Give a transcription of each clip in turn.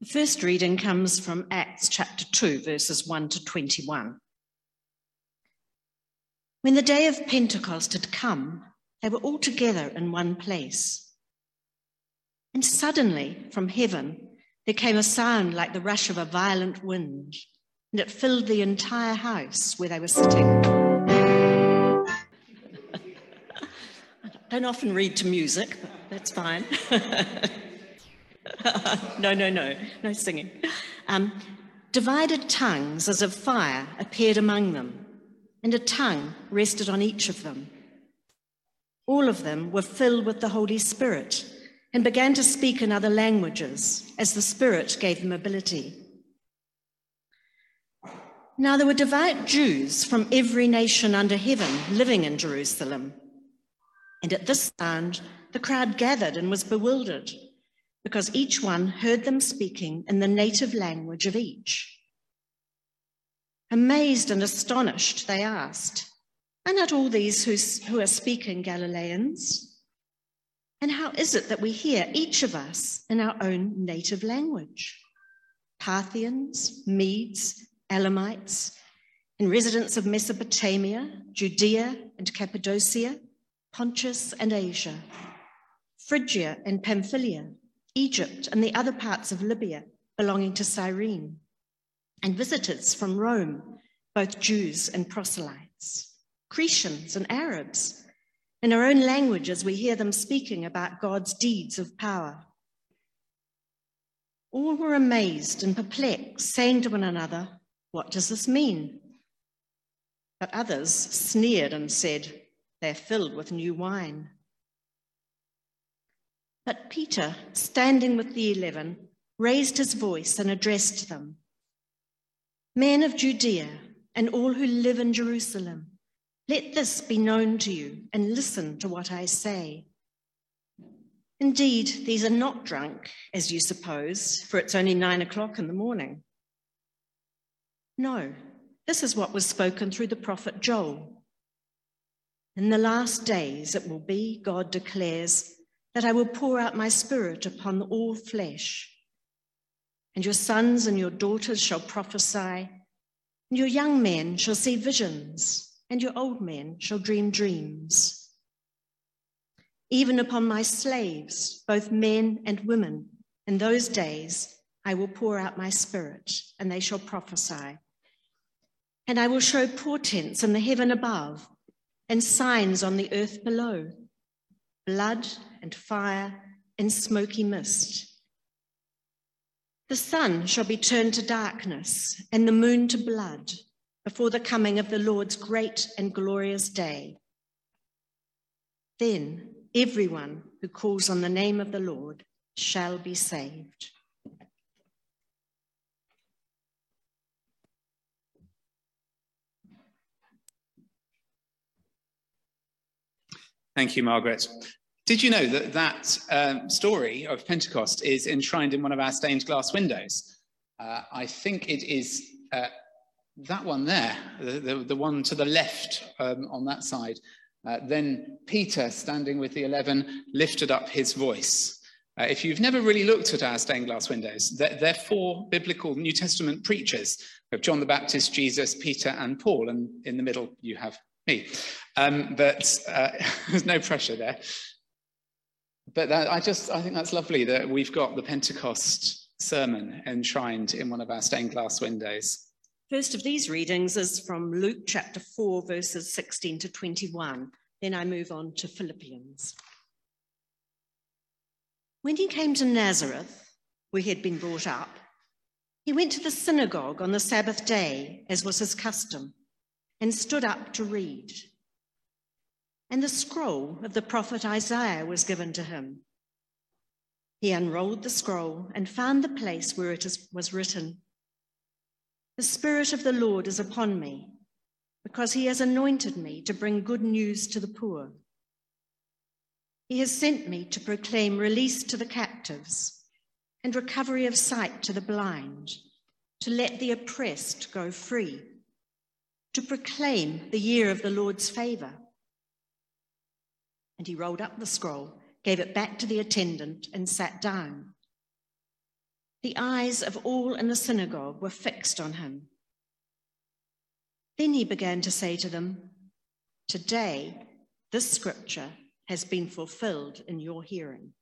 The first reading comes from Acts chapter 2, verses 1 to 21. When the day of Pentecost had come, they were all together in one place. And suddenly, from heaven, there came a sound like the rush of a violent wind, and it filled the entire house where they were sitting. I don't often read to music, but that's fine. no, no, no, no singing. Um, divided tongues as of fire appeared among them, and a tongue rested on each of them. All of them were filled with the Holy Spirit and began to speak in other languages as the Spirit gave them ability. Now there were devout Jews from every nation under heaven living in Jerusalem. And at this sound, the crowd gathered and was bewildered because each one heard them speaking in the native language of each. Amazed and astonished, they asked, Are not all these who, who are speaking Galileans? And how is it that we hear each of us in our own native language? Parthians, Medes, Elamites, and residents of Mesopotamia, Judea and Cappadocia, Pontus and Asia, Phrygia and Pamphylia, Egypt and the other parts of Libya belonging to Cyrene, and visitors from Rome, both Jews and proselytes, Cretians and Arabs in our own languages, we hear them speaking about God's deeds of power. All were amazed and perplexed, saying to one another, What does this mean? But others sneered and said, They're filled with new wine. But Peter, standing with the eleven, raised his voice and addressed them Men of Judea and all who live in Jerusalem, let this be known to you and listen to what I say. Indeed, these are not drunk, as you suppose, for it's only nine o'clock in the morning. No, this is what was spoken through the prophet Joel. In the last days it will be, God declares, that I will pour out my spirit upon all flesh. And your sons and your daughters shall prophesy, and your young men shall see visions and your old men shall dream dreams. Even upon my slaves, both men and women, in those days I will pour out my spirit, and they shall prophesy. And I will show portents in the heaven above and signs on the earth below blood and fire and smoky mist. The sun shall be turned to darkness and the moon to blood before the coming of the Lord's great and glorious day. Then everyone who calls on the name of the Lord shall be saved. Thank you, Margaret. Did you know that that um, story of Pentecost is enshrined in one of our stained glass windows? Uh, I think it is uh, that one there, the, the, the one to the left um, on that side. Uh, then Peter, standing with the 11, lifted up his voice. Uh, if you've never really looked at our stained glass windows, they're, they're four biblical New Testament preachers of John the Baptist, Jesus, Peter, and Paul. And in the middle, you have me. Um, but uh, there's no pressure there. But that, I just, I think that's lovely that we've got the Pentecost sermon enshrined in one of our stained glass windows. First of these readings is from Luke chapter 4, verses 16 to 21. Then I move on to Philippians. When he came to Nazareth, where he had been brought up, he went to the synagogue on the Sabbath day, as was his custom, and stood up to read. And the scroll of the prophet Isaiah was given to him. He unrolled the scroll and found the place where it was written the Spirit of the Lord is upon me, because he has anointed me to bring good news to the poor. He has sent me to proclaim release to the captives and recovery of sight to the blind, to let the oppressed go free, to proclaim the year of the Lord's favor. And he rolled up the scroll, gave it back to the attendant, and sat down. The eyes of all in the synagogue were fixed on him. Then he began to say to them, Today, this scripture has been fulfilled in your hearing.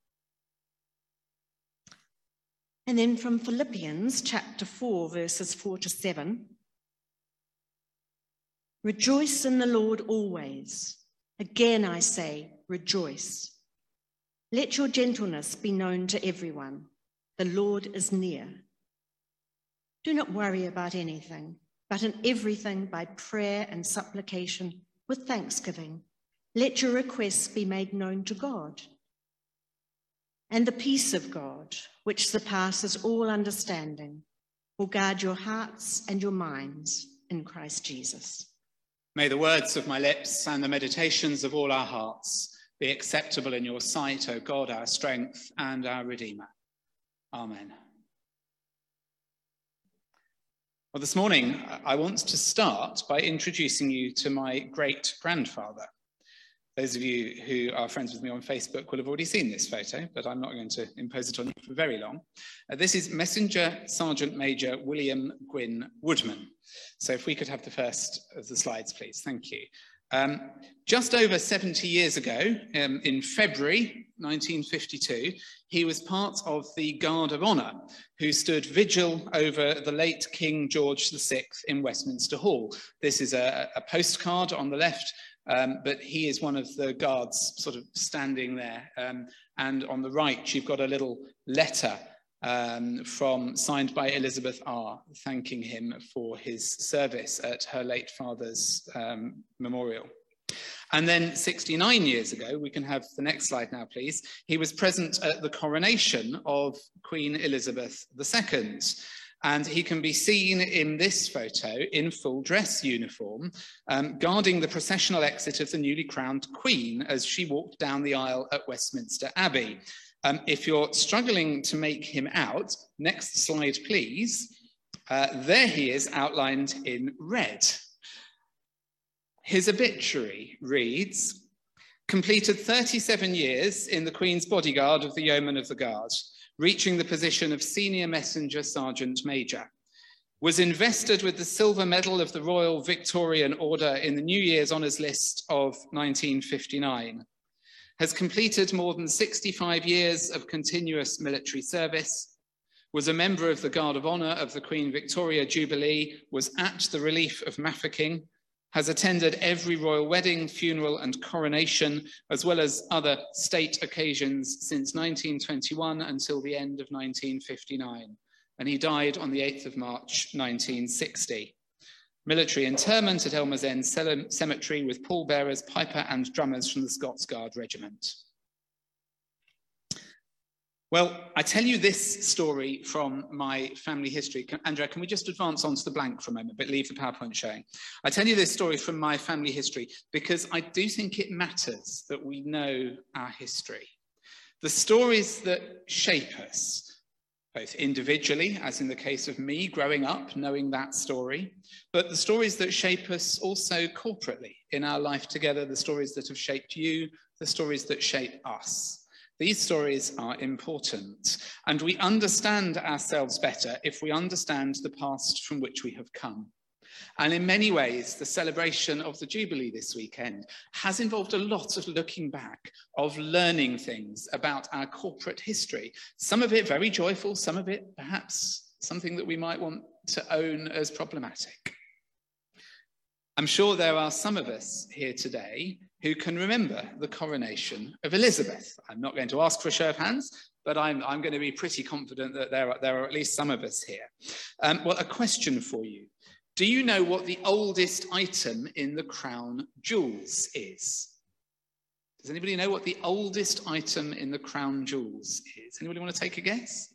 And then from Philippians chapter 4, verses 4 to 7 Rejoice in the Lord always. Again, I say, rejoice. Let your gentleness be known to everyone. The Lord is near. Do not worry about anything, but in everything by prayer and supplication with thanksgiving. Let your requests be made known to God. And the peace of God, which surpasses all understanding, will guard your hearts and your minds in Christ Jesus. May the words of my lips and the meditations of all our hearts be acceptable in your sight, O God, our strength and our Redeemer. Amen. Well, this morning, I want to start by introducing you to my great grandfather. Those of you who are friends with me on Facebook will have already seen this photo, but I'm not going to impose it on you for very long. Uh, this is Messenger Sergeant Major William Gwyn Woodman. So if we could have the first of the slides, please. Thank you. Um, just over 70 years ago, um, in February 1952, he was part of the Guard of Honour, who stood vigil over the late King George VI in Westminster Hall. This is a, a postcard on the left um, but he is one of the guards sort of standing there. Um, and on the right, you've got a little letter um, from signed by Elizabeth R, thanking him for his service at her late father's um, memorial. And then 69 years ago, we can have the next slide now, please, he was present at the coronation of Queen Elizabeth II. And he can be seen in this photo in full dress uniform, um, guarding the processional exit of the newly crowned Queen as she walked down the aisle at Westminster Abbey. Um, if you're struggling to make him out, next slide, please. Uh, there he is outlined in red. His obituary reads, completed 37 years in the Queen's bodyguard of the Yeomen of the Guard reaching the position of Senior Messenger Sergeant Major. Was invested with the Silver Medal of the Royal Victorian Order in the New Year's Honours List of 1959. Has completed more than 65 years of continuous military service. Was a member of the Guard of Honour of the Queen Victoria Jubilee. Was at the relief of Mafeking has attended every royal wedding, funeral, and coronation, as well as other state occasions since 1921 until the end of 1959. And he died on the 8th of March 1960. Military interment at Elmers End Cemetery with pallbearers, piper, and drummers from the Scots Guard Regiment. Well, I tell you this story from my family history. Can, Andrea, can we just advance onto the blank for a moment, but leave the PowerPoint showing? I tell you this story from my family history because I do think it matters that we know our history. The stories that shape us, both individually, as in the case of me growing up, knowing that story, but the stories that shape us also corporately in our life together, the stories that have shaped you, the stories that shape us. These stories are important, and we understand ourselves better if we understand the past from which we have come. And in many ways, the celebration of the Jubilee this weekend has involved a lot of looking back, of learning things about our corporate history. Some of it very joyful, some of it perhaps something that we might want to own as problematic. I'm sure there are some of us here today who can remember the coronation of Elizabeth. I'm not going to ask for a show of hands, but I'm, I'm going to be pretty confident that there are, there are at least some of us here. Um, well, a question for you. Do you know what the oldest item in the crown jewels is? Does anybody know what the oldest item in the crown jewels is? Anybody want to take a guess?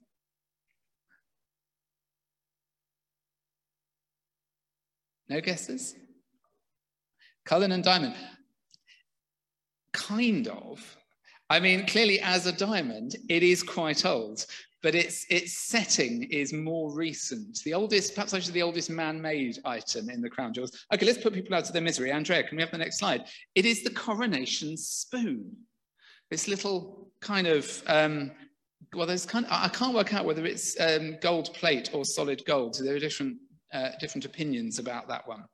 No guesses? Cullinan Diamond. Kind of. I mean, clearly, as a diamond, it is quite old, but its, its setting is more recent. The oldest, perhaps actually the oldest man-made item in the crown jewels. Okay, let's put people out of their misery. Andrea, can we have the next slide? It is the coronation spoon. This little kind of um, well, there's kind of, I can't work out whether it's um, gold plate or solid gold. So there are different, uh, different opinions about that one.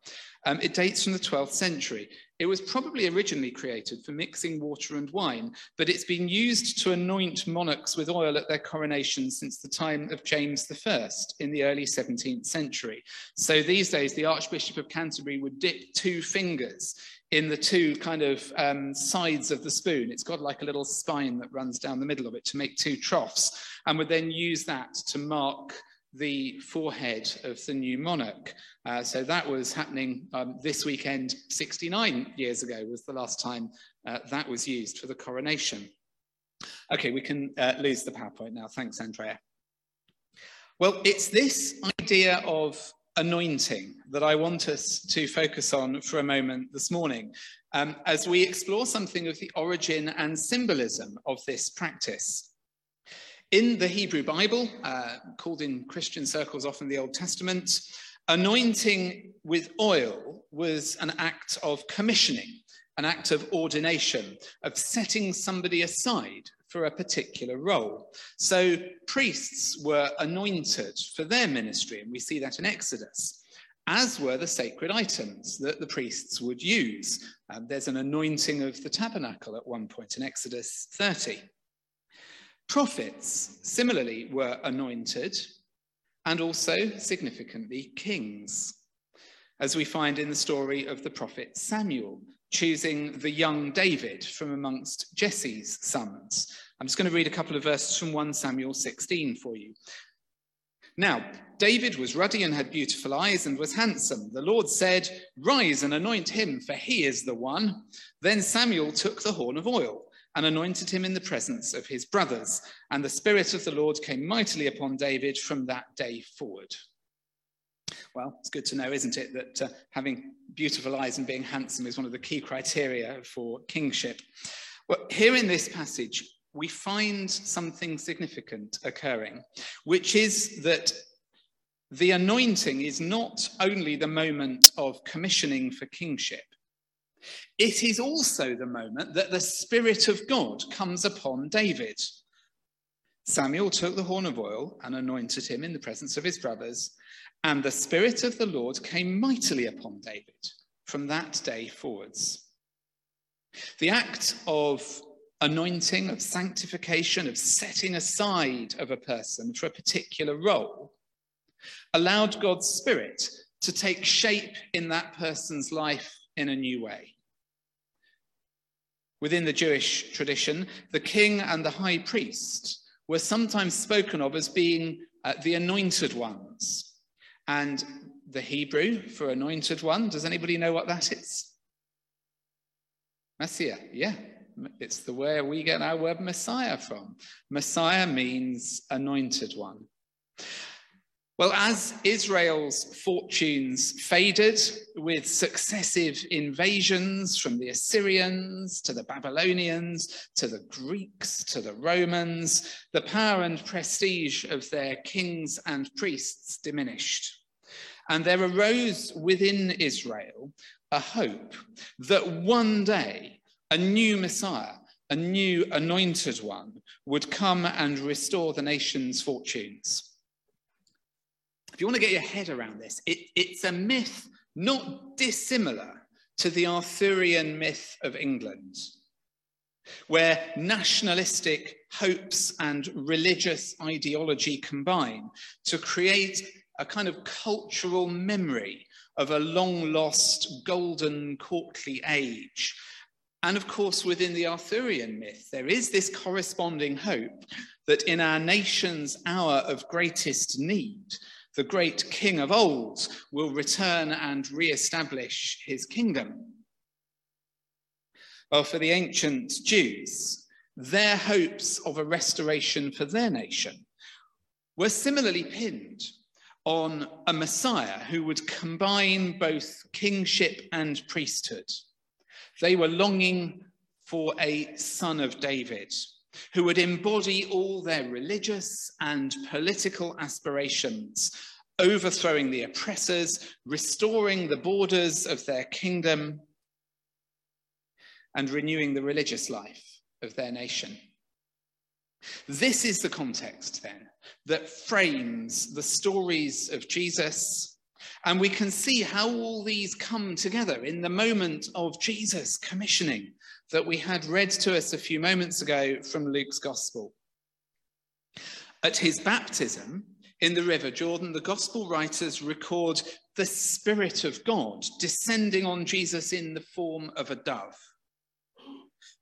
Um, it dates from the 12th century. It was probably originally created for mixing water and wine, but it's been used to anoint monarchs with oil at their coronation since the time of James I in the early 17th century. So these days, the Archbishop of Canterbury would dip two fingers in the two kind of um, sides of the spoon. It's got like a little spine that runs down the middle of it to make two troughs, and would then use that to mark the forehead of the new monarch. Uh, so that was happening um, this weekend, 69 years ago was the last time uh, that was used for the coronation. Okay, we can uh, lose the PowerPoint now. Thanks, Andrea. Well, it's this idea of anointing that I want us to focus on for a moment this morning um, as we explore something of the origin and symbolism of this practice. In the Hebrew Bible, uh, called in Christian circles often the Old Testament, anointing with oil was an act of commissioning, an act of ordination, of setting somebody aside for a particular role. So priests were anointed for their ministry, and we see that in Exodus, as were the sacred items that the priests would use. Um, there's an anointing of the tabernacle at one point in Exodus 30. Prophets similarly were anointed and also significantly kings, as we find in the story of the prophet Samuel, choosing the young David from amongst Jesse's sons. I'm just going to read a couple of verses from 1 Samuel 16 for you. Now, David was ruddy and had beautiful eyes and was handsome. The Lord said, Rise and anoint him, for he is the one. Then Samuel took the horn of oil and anointed him in the presence of his brothers. And the Spirit of the Lord came mightily upon David from that day forward. Well, it's good to know, isn't it, that uh, having beautiful eyes and being handsome is one of the key criteria for kingship. Well, here in this passage, we find something significant occurring, which is that the anointing is not only the moment of commissioning for kingship, it is also the moment that the Spirit of God comes upon David. Samuel took the horn of oil and anointed him in the presence of his brothers, and the Spirit of the Lord came mightily upon David from that day forwards. The act of anointing, of sanctification, of setting aside of a person for a particular role allowed God's Spirit to take shape in that person's life in a new way. Within the Jewish tradition, the king and the high priest were sometimes spoken of as being uh, the anointed ones. And the Hebrew for anointed one, does anybody know what that is? Messiah, yeah. It's the where we get our word Messiah from. Messiah means anointed one. Well, as Israel's fortunes faded with successive invasions from the Assyrians to the Babylonians to the Greeks to the Romans, the power and prestige of their kings and priests diminished. And there arose within Israel a hope that one day a new Messiah, a new anointed one, would come and restore the nation's fortunes. If you want to get your head around this, it, it's a myth not dissimilar to the Arthurian myth of England, where nationalistic hopes and religious ideology combine to create a kind of cultural memory of a long lost golden courtly age. And of course, within the Arthurian myth, there is this corresponding hope that in our nation's hour of greatest need, the great king of old will return and re-establish his kingdom. Well, for the ancient Jews, their hopes of a restoration for their nation were similarly pinned on a Messiah who would combine both kingship and priesthood. They were longing for a son of David who would embody all their religious and political aspirations, overthrowing the oppressors, restoring the borders of their kingdom, and renewing the religious life of their nation. This is the context then that frames the stories of Jesus. And we can see how all these come together in the moment of Jesus commissioning that we had read to us a few moments ago from Luke's Gospel. At his baptism in the River Jordan, the Gospel writers record the Spirit of God descending on Jesus in the form of a dove.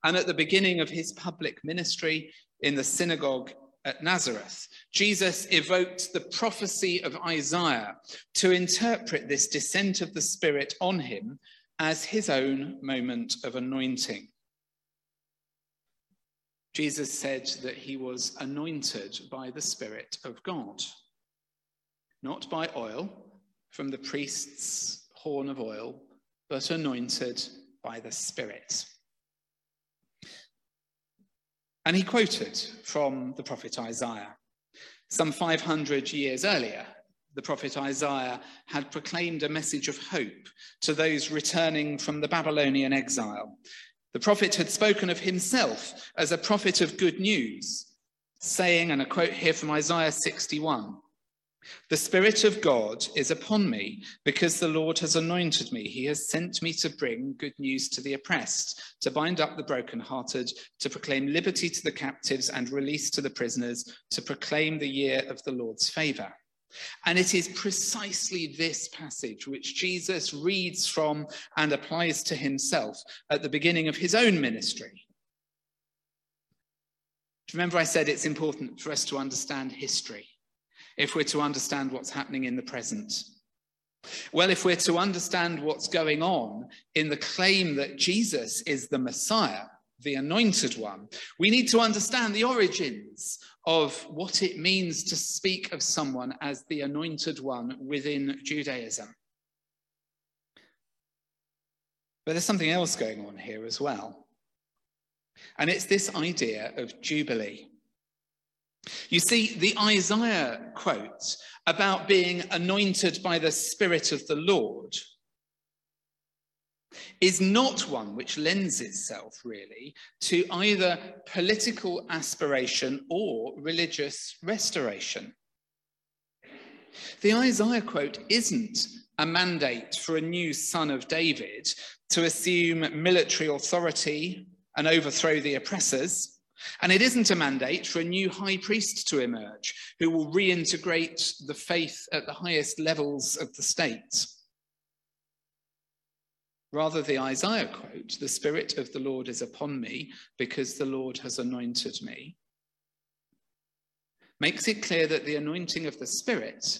And at the beginning of his public ministry in the synagogue at Nazareth, Jesus evoked the prophecy of Isaiah to interpret this descent of the Spirit on him as his own moment of anointing. Jesus said that he was anointed by the Spirit of God, not by oil from the priest's horn of oil, but anointed by the Spirit. And he quoted from the prophet Isaiah. Some 500 years earlier, the prophet Isaiah had proclaimed a message of hope to those returning from the Babylonian exile. The prophet had spoken of himself as a prophet of good news, saying, and a quote here from Isaiah 61 the Spirit of God is upon me because the Lord has anointed me. He has sent me to bring good news to the oppressed, to bind up the brokenhearted, to proclaim liberty to the captives and release to the prisoners, to proclaim the year of the Lord's favor. And it is precisely this passage which Jesus reads from and applies to himself at the beginning of his own ministry. Remember, I said it's important for us to understand history if we're to understand what's happening in the present? Well, if we're to understand what's going on in the claim that Jesus is the Messiah, the anointed one, we need to understand the origins of what it means to speak of someone as the anointed one within Judaism. But there's something else going on here as well. And it's this idea of Jubilee. You see, the Isaiah quote about being anointed by the Spirit of the Lord is not one which lends itself really to either political aspiration or religious restoration. The Isaiah quote isn't a mandate for a new son of David to assume military authority and overthrow the oppressors. And it isn't a mandate for a new high priest to emerge who will reintegrate the faith at the highest levels of the state. Rather, the Isaiah quote, the Spirit of the Lord is upon me because the Lord has anointed me, makes it clear that the anointing of the Spirit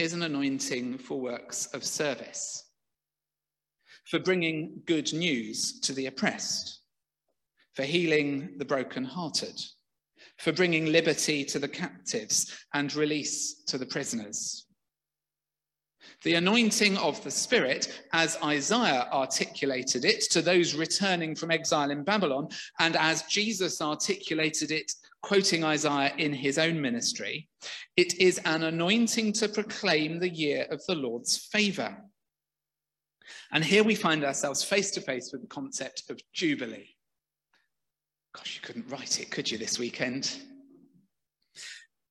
is an anointing for works of service, for bringing good news to the oppressed for healing the brokenhearted, for bringing liberty to the captives and release to the prisoners. The anointing of the Spirit, as Isaiah articulated it to those returning from exile in Babylon, and as Jesus articulated it, quoting Isaiah in his own ministry, it is an anointing to proclaim the year of the Lord's favor. And here we find ourselves face to face with the concept of Jubilee. Gosh, you couldn't write it, could you, this weekend?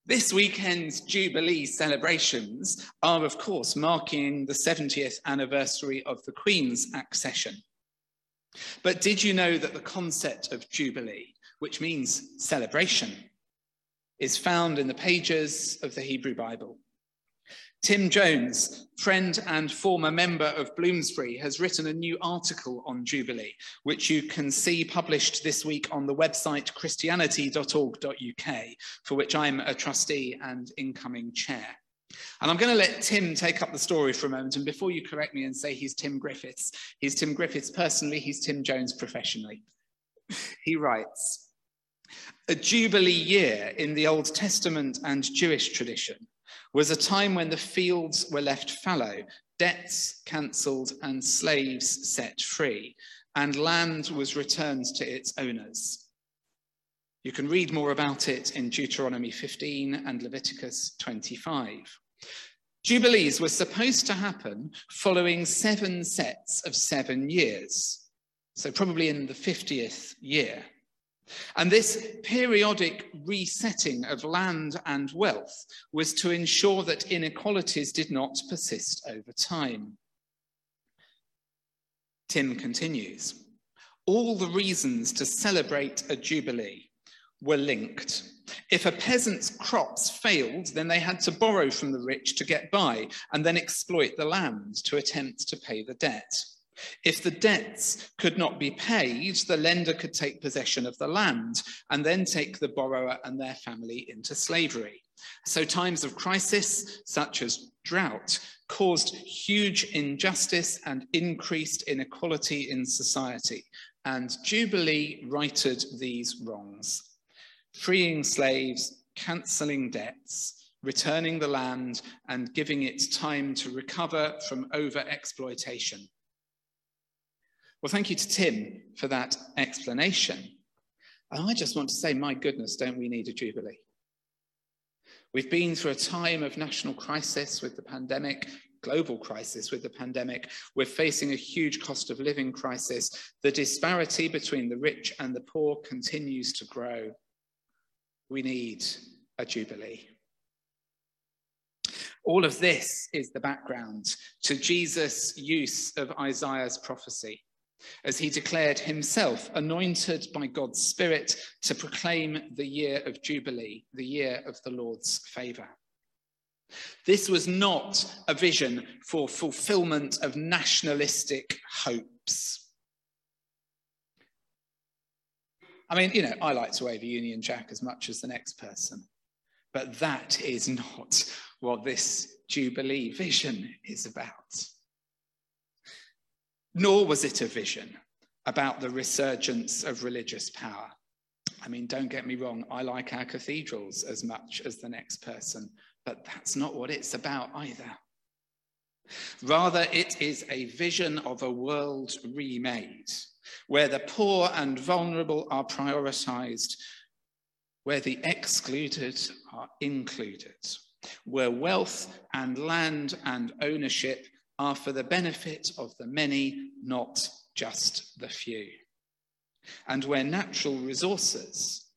This weekend's Jubilee celebrations are, of course, marking the 70th anniversary of the Queen's accession. But did you know that the concept of Jubilee, which means celebration, is found in the pages of the Hebrew Bible? Tim Jones, friend and former member of Bloomsbury, has written a new article on Jubilee, which you can see published this week on the website christianity.org.uk, for which I'm a trustee and incoming chair. And I'm going to let Tim take up the story for a moment. And before you correct me and say he's Tim Griffiths, he's Tim Griffiths personally, he's Tim Jones professionally. he writes A Jubilee year in the Old Testament and Jewish tradition was a time when the fields were left fallow, debts cancelled, and slaves set free, and land was returned to its owners. You can read more about it in Deuteronomy 15 and Leviticus 25. Jubilees were supposed to happen following seven sets of seven years, so probably in the 50th year. And this periodic resetting of land and wealth was to ensure that inequalities did not persist over time. Tim continues All the reasons to celebrate a jubilee were linked. If a peasant's crops failed, then they had to borrow from the rich to get by and then exploit the land to attempt to pay the debt. If the debts could not be paid, the lender could take possession of the land and then take the borrower and their family into slavery. So, times of crisis, such as drought, caused huge injustice and increased inequality in society. And Jubilee righted these wrongs, freeing slaves, cancelling debts, returning the land, and giving it time to recover from over exploitation. Well, thank you to Tim for that explanation. And I just want to say, my goodness, don't we need a Jubilee? We've been through a time of national crisis with the pandemic, global crisis with the pandemic. We're facing a huge cost of living crisis. The disparity between the rich and the poor continues to grow. We need a Jubilee. All of this is the background to Jesus' use of Isaiah's prophecy as he declared himself anointed by God's Spirit to proclaim the year of Jubilee, the year of the Lord's favour. This was not a vision for fulfillment of nationalistic hopes. I mean, you know, I like to wave a Union Jack as much as the next person, but that is not what this Jubilee vision is about nor was it a vision about the resurgence of religious power. I mean, don't get me wrong, I like our cathedrals as much as the next person, but that's not what it's about either. Rather, it is a vision of a world remade, where the poor and vulnerable are prioritized, where the excluded are included, where wealth and land and ownership are for the benefit of the many, not just the few. And where natural resources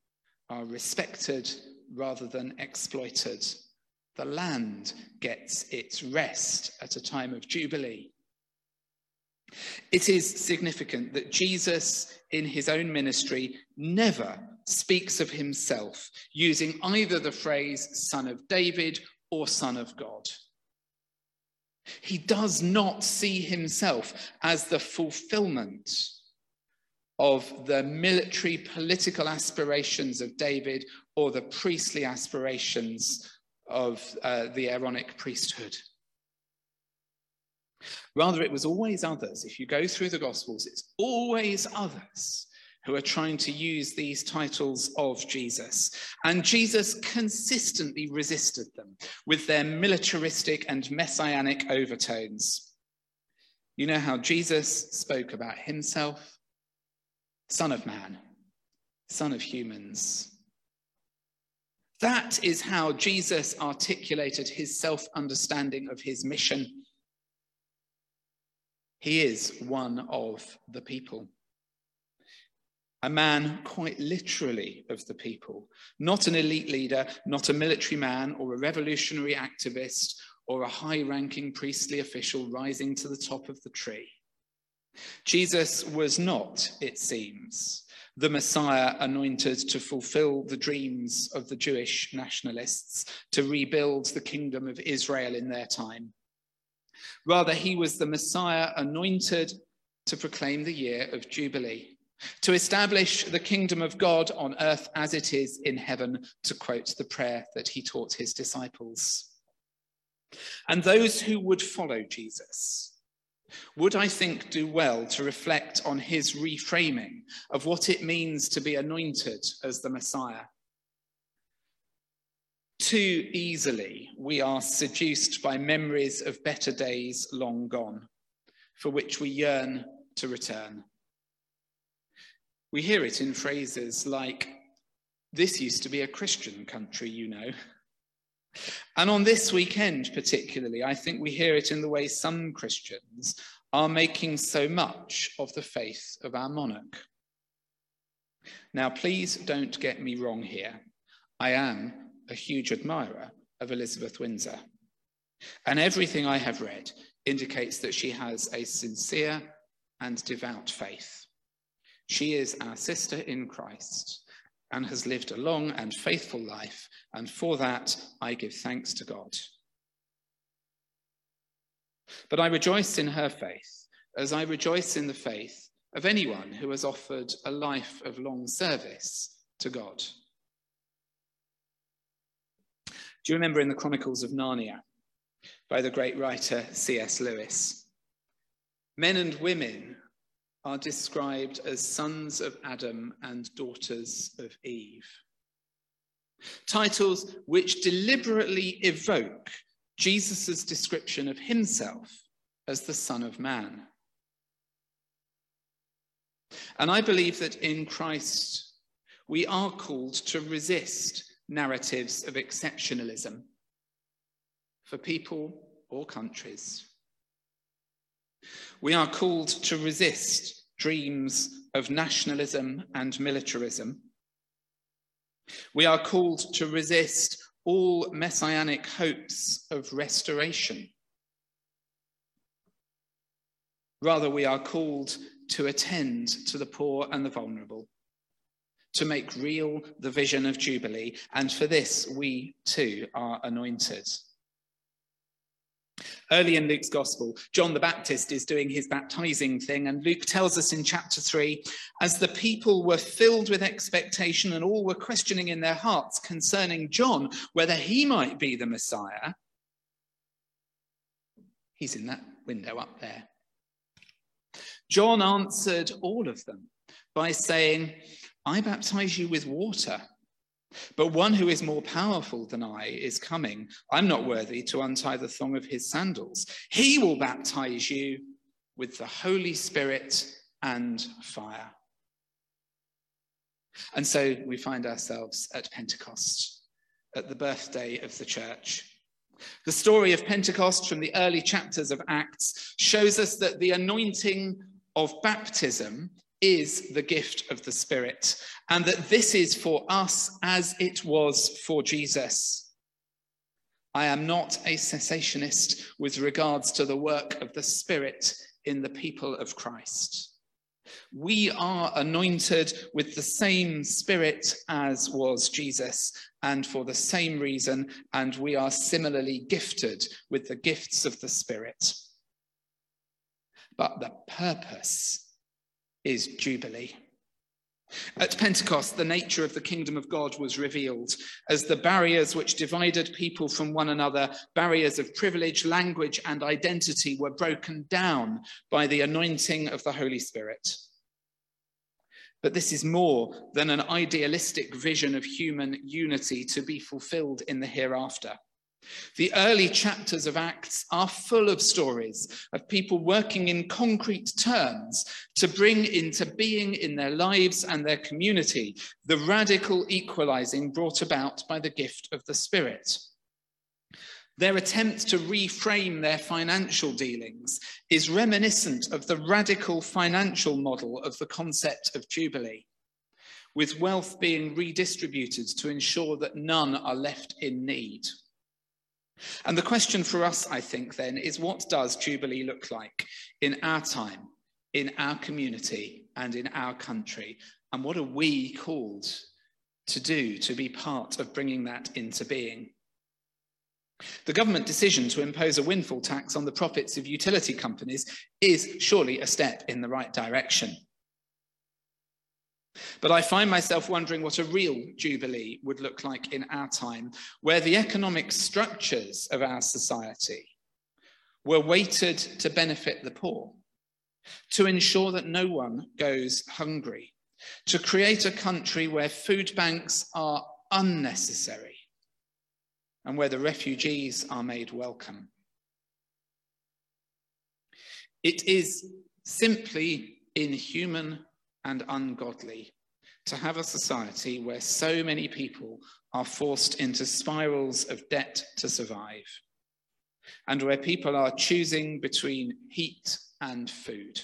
are respected rather than exploited, the land gets its rest at a time of jubilee. It is significant that Jesus, in his own ministry, never speaks of himself using either the phrase son of David or son of God. He does not see himself as the fulfillment of the military political aspirations of David or the priestly aspirations of uh, the Aaronic priesthood. Rather, it was always others. If you go through the Gospels, it's always others who are trying to use these titles of Jesus. And Jesus consistently resisted them with their militaristic and messianic overtones. You know how Jesus spoke about himself? Son of man, son of humans. That is how Jesus articulated his self understanding of his mission. He is one of the people a man quite literally of the people, not an elite leader, not a military man or a revolutionary activist or a high ranking priestly official rising to the top of the tree. Jesus was not, it seems, the Messiah anointed to fulfill the dreams of the Jewish nationalists to rebuild the kingdom of Israel in their time. Rather, he was the Messiah anointed to proclaim the year of Jubilee to establish the kingdom of God on earth as it is in heaven, to quote the prayer that he taught his disciples. And those who would follow Jesus would, I think, do well to reflect on his reframing of what it means to be anointed as the Messiah. Too easily, we are seduced by memories of better days long gone, for which we yearn to return. We hear it in phrases like, this used to be a Christian country, you know. And on this weekend, particularly, I think we hear it in the way some Christians are making so much of the faith of our monarch. Now, please don't get me wrong here. I am a huge admirer of Elizabeth Windsor. And everything I have read indicates that she has a sincere and devout faith. She is our sister in Christ and has lived a long and faithful life, and for that I give thanks to God. But I rejoice in her faith, as I rejoice in the faith of anyone who has offered a life of long service to God. Do you remember in the Chronicles of Narnia by the great writer C.S. Lewis? Men and women are described as sons of Adam and daughters of Eve. Titles which deliberately evoke Jesus' description of himself as the Son of Man. And I believe that in Christ, we are called to resist narratives of exceptionalism for people or countries. We are called to resist dreams of nationalism and militarism. We are called to resist all messianic hopes of restoration. Rather, we are called to attend to the poor and the vulnerable, to make real the vision of Jubilee, and for this we too are anointed. Early in Luke's gospel, John the Baptist is doing his baptizing thing, and Luke tells us in chapter 3 as the people were filled with expectation and all were questioning in their hearts concerning John whether he might be the Messiah. He's in that window up there. John answered all of them by saying, I baptize you with water, but one who is more powerful than I is coming. I'm not worthy to untie the thong of his sandals. He will baptize you with the Holy Spirit and fire. And so we find ourselves at Pentecost, at the birthday of the church. The story of Pentecost from the early chapters of Acts shows us that the anointing of baptism is the gift of the Spirit, and that this is for us as it was for Jesus. I am not a cessationist with regards to the work of the Spirit in the people of Christ. We are anointed with the same Spirit as was Jesus, and for the same reason, and we are similarly gifted with the gifts of the Spirit but the purpose is Jubilee. At Pentecost, the nature of the kingdom of God was revealed as the barriers which divided people from one another, barriers of privilege, language, and identity, were broken down by the anointing of the Holy Spirit. But this is more than an idealistic vision of human unity to be fulfilled in the hereafter. The early chapters of Acts are full of stories of people working in concrete terms to bring into being in their lives and their community the radical equalizing brought about by the gift of the Spirit. Their attempt to reframe their financial dealings is reminiscent of the radical financial model of the concept of Jubilee, with wealth being redistributed to ensure that none are left in need. And the question for us, I think, then, is what does Jubilee look like in our time, in our community, and in our country? And what are we called to do to be part of bringing that into being? The government decision to impose a windfall tax on the profits of utility companies is surely a step in the right direction. But I find myself wondering what a real Jubilee would look like in our time, where the economic structures of our society were weighted to benefit the poor, to ensure that no one goes hungry, to create a country where food banks are unnecessary and where the refugees are made welcome. It is simply inhuman and ungodly to have a society where so many people are forced into spirals of debt to survive, and where people are choosing between heat and food.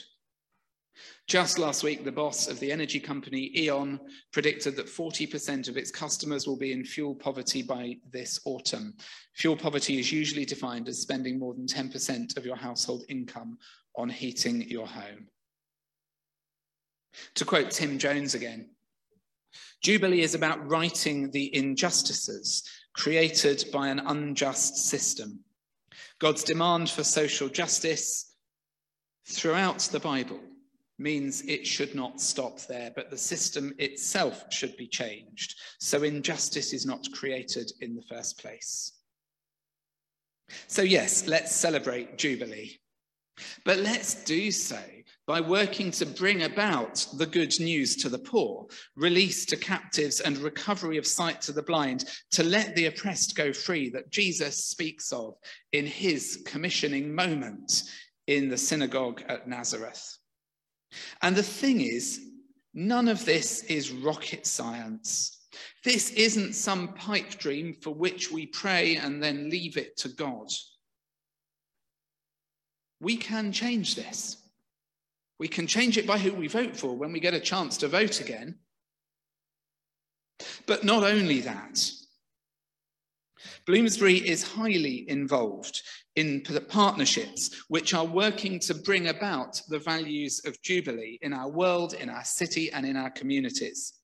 Just last week, the boss of the energy company E.ON predicted that 40% of its customers will be in fuel poverty by this autumn. Fuel poverty is usually defined as spending more than 10% of your household income on heating your home. To quote Tim Jones again, Jubilee is about righting the injustices created by an unjust system. God's demand for social justice throughout the Bible means it should not stop there, but the system itself should be changed so injustice is not created in the first place. So, yes, let's celebrate Jubilee, but let's do so by working to bring about the good news to the poor, release to captives, and recovery of sight to the blind, to let the oppressed go free that Jesus speaks of in his commissioning moment in the synagogue at Nazareth. And the thing is, none of this is rocket science. This isn't some pipe dream for which we pray and then leave it to God. We can change this. We can change it by who we vote for when we get a chance to vote again. But not only that, Bloomsbury is highly involved in partnerships which are working to bring about the values of Jubilee in our world, in our city, and in our communities.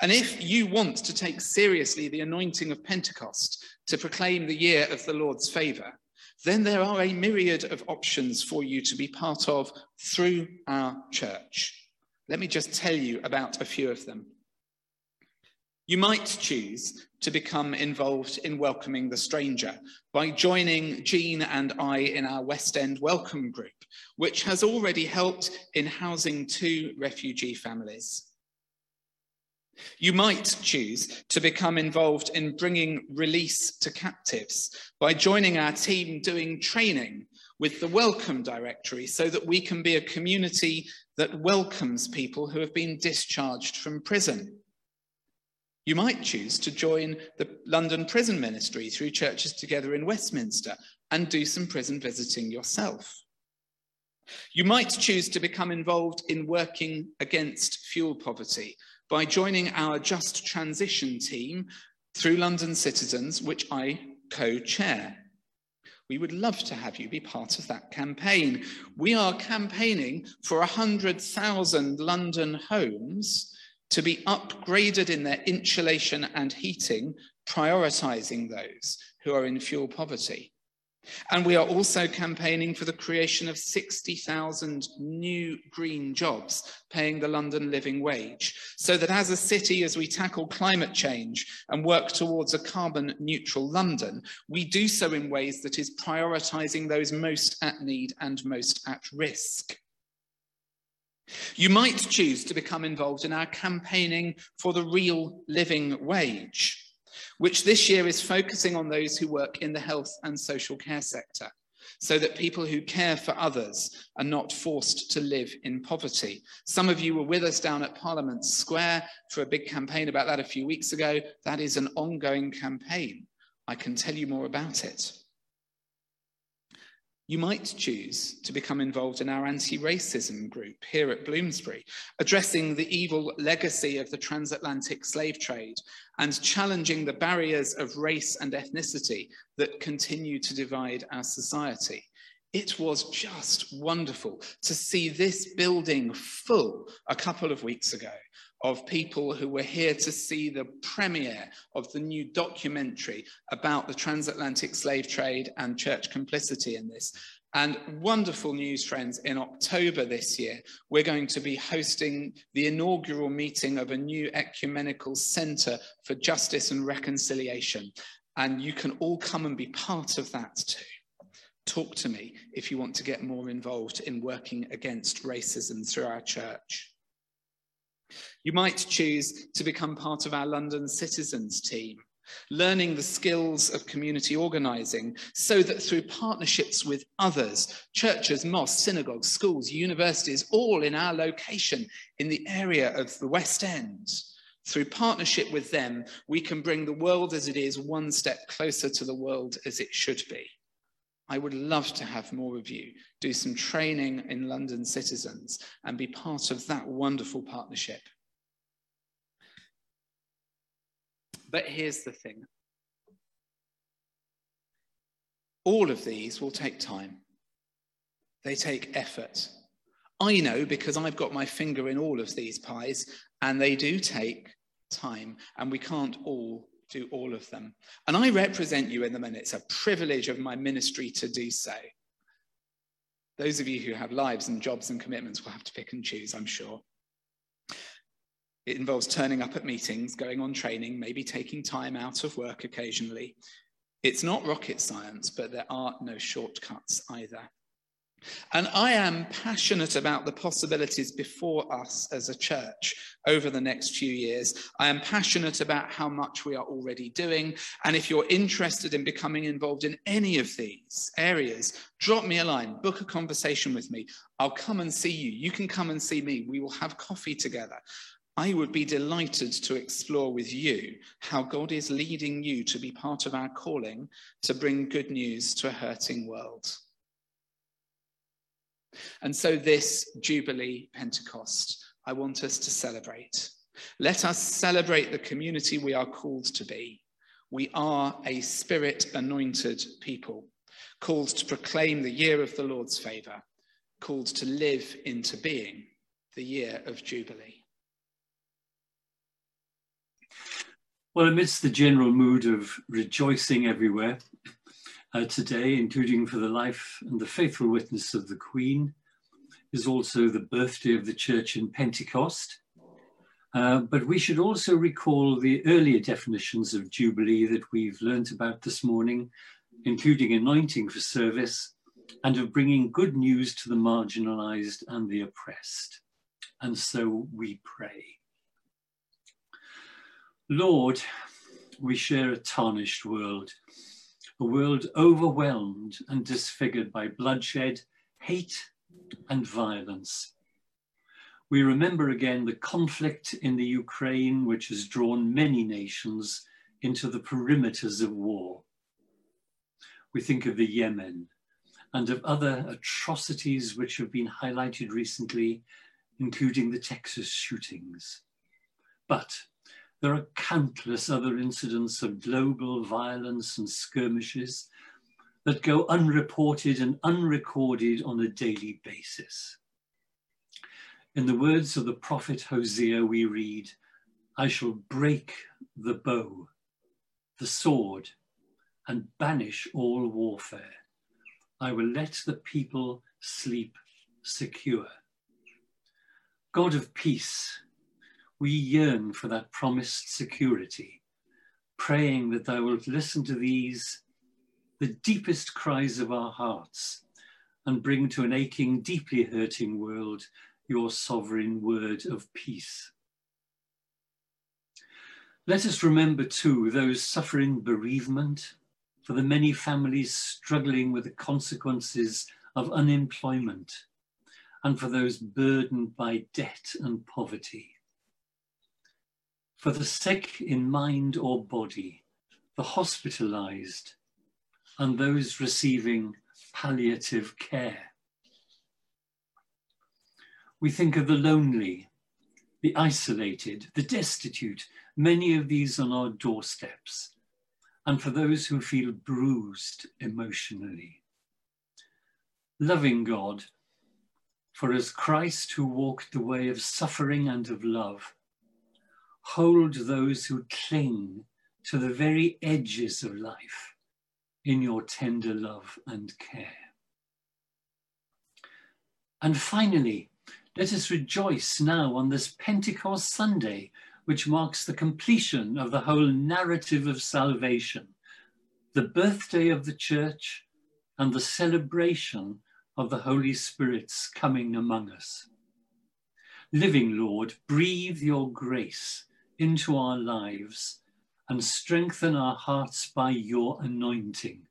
And if you want to take seriously the anointing of Pentecost to proclaim the year of the Lord's favour, then there are a myriad of options for you to be part of through our church. Let me just tell you about a few of them. You might choose to become involved in welcoming the stranger by joining Jean and I in our West End Welcome Group, which has already helped in housing two refugee families. You might choose to become involved in bringing release to captives by joining our team doing training with the Welcome Directory so that we can be a community that welcomes people who have been discharged from prison. You might choose to join the London Prison Ministry through Churches Together in Westminster and do some prison visiting yourself. You might choose to become involved in working against fuel poverty by joining our Just Transition team through London Citizens, which I co chair. We would love to have you be part of that campaign. We are campaigning for 100,000 London homes to be upgraded in their insulation and heating, prioritising those who are in fuel poverty. And we are also campaigning for the creation of 60,000 new green jobs, paying the London living wage, so that as a city, as we tackle climate change and work towards a carbon neutral London, we do so in ways that is prioritising those most at need and most at risk. You might choose to become involved in our campaigning for the real living wage which this year is focusing on those who work in the health and social care sector, so that people who care for others are not forced to live in poverty. Some of you were with us down at Parliament Square for a big campaign about that a few weeks ago. That is an ongoing campaign. I can tell you more about it. You might choose to become involved in our anti racism group here at Bloomsbury, addressing the evil legacy of the transatlantic slave trade and challenging the barriers of race and ethnicity that continue to divide our society. It was just wonderful to see this building full a couple of weeks ago of people who were here to see the premiere of the new documentary about the transatlantic slave trade and church complicity in this. And wonderful news, friends, in October this year, we're going to be hosting the inaugural meeting of a new ecumenical centre for justice and reconciliation. And you can all come and be part of that too. Talk to me if you want to get more involved in working against racism through our church. You might choose to become part of our London Citizens team, learning the skills of community organising so that through partnerships with others, churches, mosques, synagogues, schools, universities, all in our location in the area of the West End, through partnership with them, we can bring the world as it is one step closer to the world as it should be. I would love to have more of you do some training in London citizens and be part of that wonderful partnership. But here's the thing all of these will take time, they take effort. I know because I've got my finger in all of these pies, and they do take time, and we can't all do all of them. And I represent you in them, and it's a privilege of my ministry to do so. Those of you who have lives and jobs and commitments will have to pick and choose, I'm sure. It involves turning up at meetings, going on training, maybe taking time out of work occasionally. It's not rocket science, but there are no shortcuts either. And I am passionate about the possibilities before us as a church over the next few years. I am passionate about how much we are already doing. And if you're interested in becoming involved in any of these areas, drop me a line, book a conversation with me. I'll come and see you. You can come and see me. We will have coffee together. I would be delighted to explore with you how God is leading you to be part of our calling to bring good news to a hurting world. And so, this Jubilee Pentecost, I want us to celebrate. Let us celebrate the community we are called to be. We are a spirit anointed people, called to proclaim the year of the Lord's favour, called to live into being the year of Jubilee. Well, amidst the general mood of rejoicing everywhere, uh, today, including for the life and the faithful witness of the Queen, is also the birthday of the church in Pentecost. Uh, but we should also recall the earlier definitions of Jubilee that we've learnt about this morning, including anointing for service and of bringing good news to the marginalized and the oppressed. And so we pray. Lord, we share a tarnished world a world overwhelmed and disfigured by bloodshed, hate, and violence. We remember again the conflict in the Ukraine, which has drawn many nations into the perimeters of war. We think of the Yemen and of other atrocities which have been highlighted recently, including the Texas shootings. But there are countless other incidents of global violence and skirmishes that go unreported and unrecorded on a daily basis. In the words of the prophet Hosea, we read, I shall break the bow, the sword, and banish all warfare. I will let the people sleep secure. God of peace, we yearn for that promised security, praying that thou wilt listen to these, the deepest cries of our hearts, and bring to an aching, deeply hurting world your sovereign word of peace. Let us remember too those suffering bereavement, for the many families struggling with the consequences of unemployment, and for those burdened by debt and poverty for the sick in mind or body, the hospitalized, and those receiving palliative care. We think of the lonely, the isolated, the destitute, many of these on our doorsteps, and for those who feel bruised emotionally. Loving God, for as Christ who walked the way of suffering and of love, hold those who cling to the very edges of life in your tender love and care. And finally, let us rejoice now on this Pentecost Sunday, which marks the completion of the whole narrative of salvation, the birthday of the church, and the celebration of the Holy Spirit's coming among us. Living Lord, breathe your grace into our lives and strengthen our hearts by your anointing.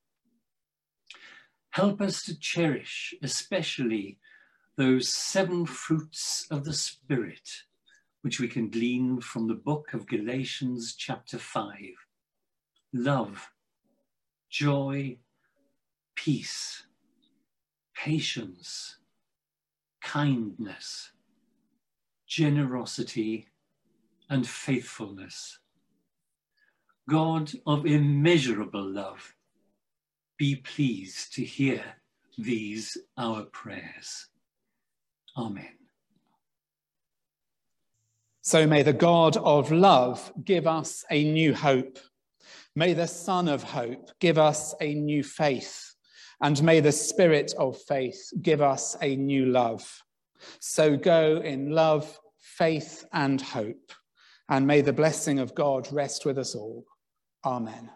Help us to cherish, especially, those seven fruits of the Spirit, which we can glean from the book of Galatians, chapter 5 love, joy, peace, patience, kindness, generosity, and faithfulness. God of immeasurable love, be pleased to hear these our prayers. Amen. So may the God of love give us a new hope. May the Son of hope give us a new faith. And may the Spirit of faith give us a new love. So go in love, faith, and hope. And may the blessing of God rest with us all. Amen.